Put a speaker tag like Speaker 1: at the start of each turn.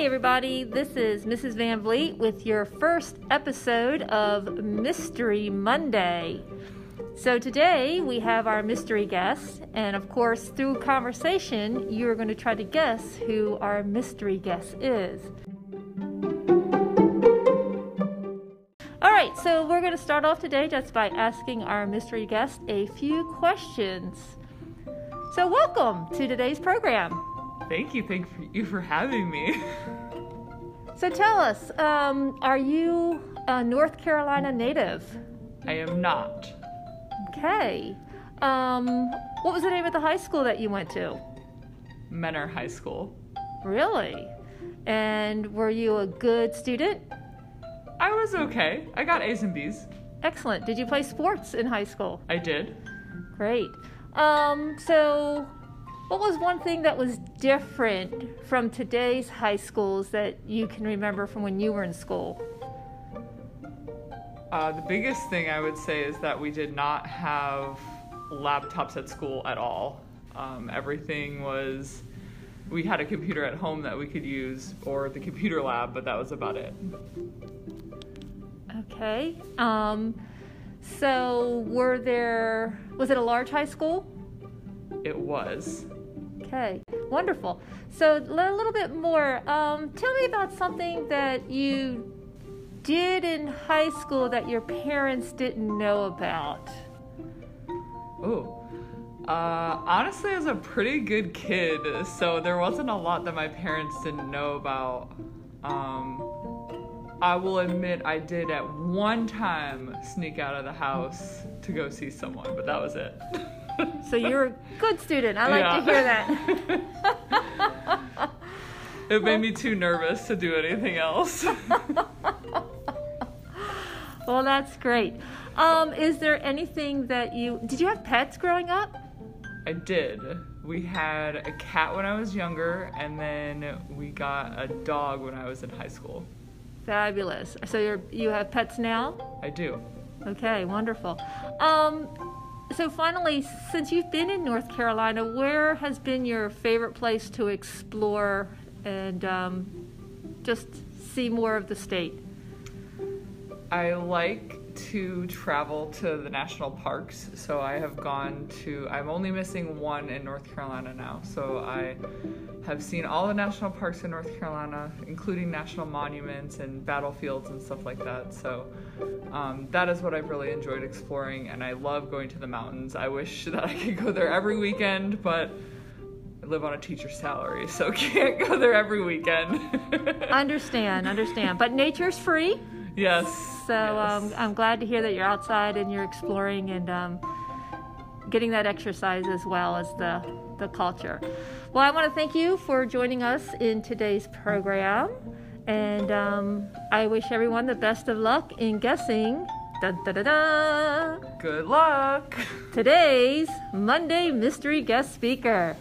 Speaker 1: Hey, everybody, this is Mrs. Van Vliet with your first episode of Mystery Monday. So, today we have our mystery guest, and of course, through conversation, you're going to try to guess who our mystery guest is. All right, so we're going to start off today just by asking our mystery guest a few questions. So, welcome to today's program.
Speaker 2: Thank you. Thank you for having me.
Speaker 1: So, tell us, um, are you a North Carolina native?
Speaker 2: I am not.
Speaker 1: Okay. Um, what was the name of the high school that you went to?
Speaker 2: Menor High School.
Speaker 1: Really? And were you a good student?
Speaker 2: I was okay. I got A's and B's.
Speaker 1: Excellent. Did you play sports in high school?
Speaker 2: I did.
Speaker 1: Great. Um, so, what was one thing that was different from today's high schools that you can remember from when you were in school?
Speaker 2: Uh, the biggest thing I would say is that we did not have laptops at school at all. Um, everything was, we had a computer at home that we could use, or the computer lab, but that was about it.
Speaker 1: Okay. Um, so, were there, was it a large high school?
Speaker 2: It was.
Speaker 1: Okay, wonderful. So, a little bit more. Um, tell me about something that you did in high school that your parents didn't know about.
Speaker 2: Oh. Uh, honestly, I was a pretty good kid, so there wasn't a lot that my parents didn't know about. Um, I will admit I did at one time sneak out of the house to go see someone, but that was it.
Speaker 1: so you're a good student. I like yeah. to hear that.
Speaker 2: it made me too nervous to do anything else.
Speaker 1: well, that's great. Um, is there anything that you did you have pets growing up?
Speaker 2: I did. We had a cat when I was younger, and then we got a dog when I was in high school.
Speaker 1: Fabulous. So you're you have pets now?
Speaker 2: I do.
Speaker 1: Okay, wonderful. Um, so finally, since you've been in North Carolina, where has been your favorite place to explore and um, just see more of the state?
Speaker 2: I like to travel to the national parks. So I have gone to, I'm only missing one in North Carolina now. So I have seen all the national parks in North Carolina, including national monuments and battlefields and stuff like that. So um, that is what I've really enjoyed exploring. And I love going to the mountains. I wish that I could go there every weekend, but I live on a teacher's salary, so can't go there every weekend.
Speaker 1: understand, understand. But nature's free.
Speaker 2: Yes.
Speaker 1: So
Speaker 2: yes.
Speaker 1: Um, I'm glad to hear that you're outside and you're exploring and um, getting that exercise as well as the, the culture. Well, I want to thank you for joining us in today's program. And um, I wish everyone the best of luck in guessing. Da, da, da.
Speaker 2: Good luck.
Speaker 1: Today's Monday Mystery Guest Speaker.